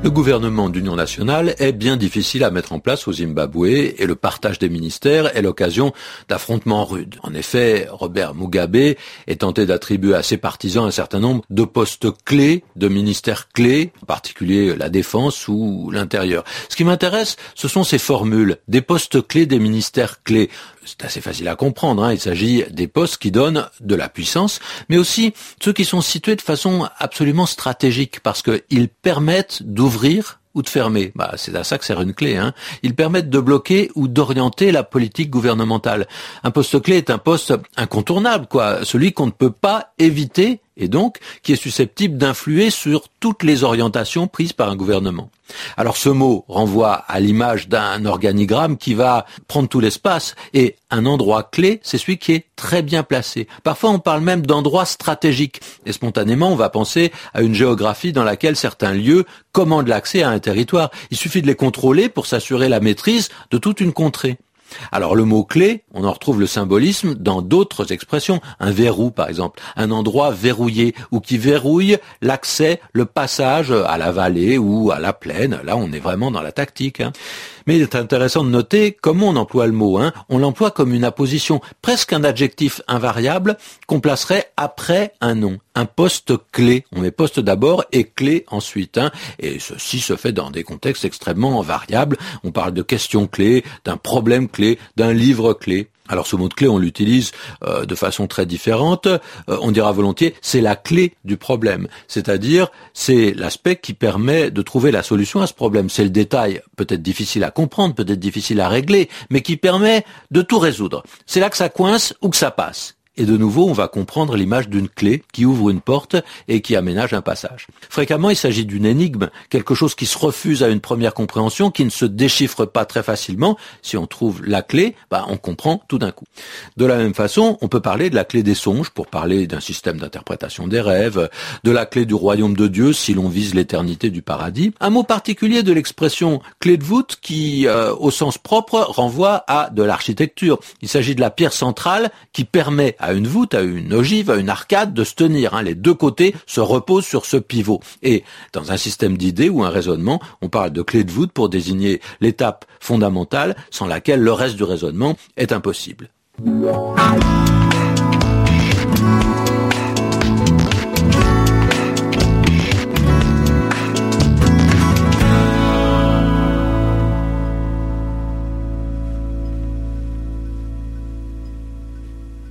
Le gouvernement d'union nationale est bien difficile à mettre en place au Zimbabwe et le partage des ministères est l'occasion d'affrontements rudes. En effet, Robert Mugabe est tenté d'attribuer à ses partisans un certain nombre de postes clés, de ministères clés, en particulier la défense ou l'intérieur. Ce qui m'intéresse, ce sont ces formules, des postes clés, des ministères clés c'est assez facile à comprendre. Hein. Il s'agit des postes qui donnent de la puissance, mais aussi ceux qui sont situés de façon absolument stratégique, parce qu'ils permettent d'ouvrir ou de fermer. Bah, c'est à ça que sert une clé. Hein. Ils permettent de bloquer ou d'orienter la politique gouvernementale. Un poste clé est un poste incontournable, celui qu'on ne peut pas éviter et donc qui est susceptible d'influer sur toutes les orientations prises par un gouvernement. Alors ce mot renvoie à l'image d'un organigramme qui va prendre tout l'espace et un endroit clé, c'est celui qui est très bien placé. Parfois on parle même d'endroit stratégique et spontanément on va penser à une géographie dans laquelle certains lieux commandent l'accès à un territoire. Il suffit de les contrôler pour s'assurer la maîtrise de toute une contrée. Alors le mot clé, on en retrouve le symbolisme dans d'autres expressions. Un verrou, par exemple, un endroit verrouillé ou qui verrouille l'accès, le passage à la vallée ou à la plaine. Là, on est vraiment dans la tactique. Hein. Mais il est intéressant de noter comment on emploie le mot. Hein. On l'emploie comme une apposition, presque un adjectif invariable qu'on placerait après un nom. Un poste clé. On met poste d'abord et clé ensuite. Hein. Et ceci se fait dans des contextes extrêmement variables. On parle de questions clés, d'un problème clé, d'un livre clé. Alors ce mot de clé, on l'utilise euh, de façon très différente. Euh, on dira volontiers, c'est la clé du problème. C'est-à-dire, c'est l'aspect qui permet de trouver la solution à ce problème. C'est le détail, peut-être difficile à comprendre, peut-être difficile à régler, mais qui permet de tout résoudre. C'est là que ça coince ou que ça passe. Et de nouveau, on va comprendre l'image d'une clé qui ouvre une porte et qui aménage un passage. Fréquemment, il s'agit d'une énigme, quelque chose qui se refuse à une première compréhension, qui ne se déchiffre pas très facilement. Si on trouve la clé, bah, on comprend tout d'un coup. De la même façon, on peut parler de la clé des songes pour parler d'un système d'interprétation des rêves, de la clé du royaume de Dieu si l'on vise l'éternité du paradis. Un mot particulier de l'expression clé de voûte qui, euh, au sens propre, renvoie à de l'architecture. Il s'agit de la pierre centrale qui permet à une voûte, à une ogive, à une arcade de se tenir. Hein. Les deux côtés se reposent sur ce pivot. Et dans un système d'idées ou un raisonnement, on parle de clé de voûte pour désigner l'étape fondamentale sans laquelle le reste du raisonnement est impossible.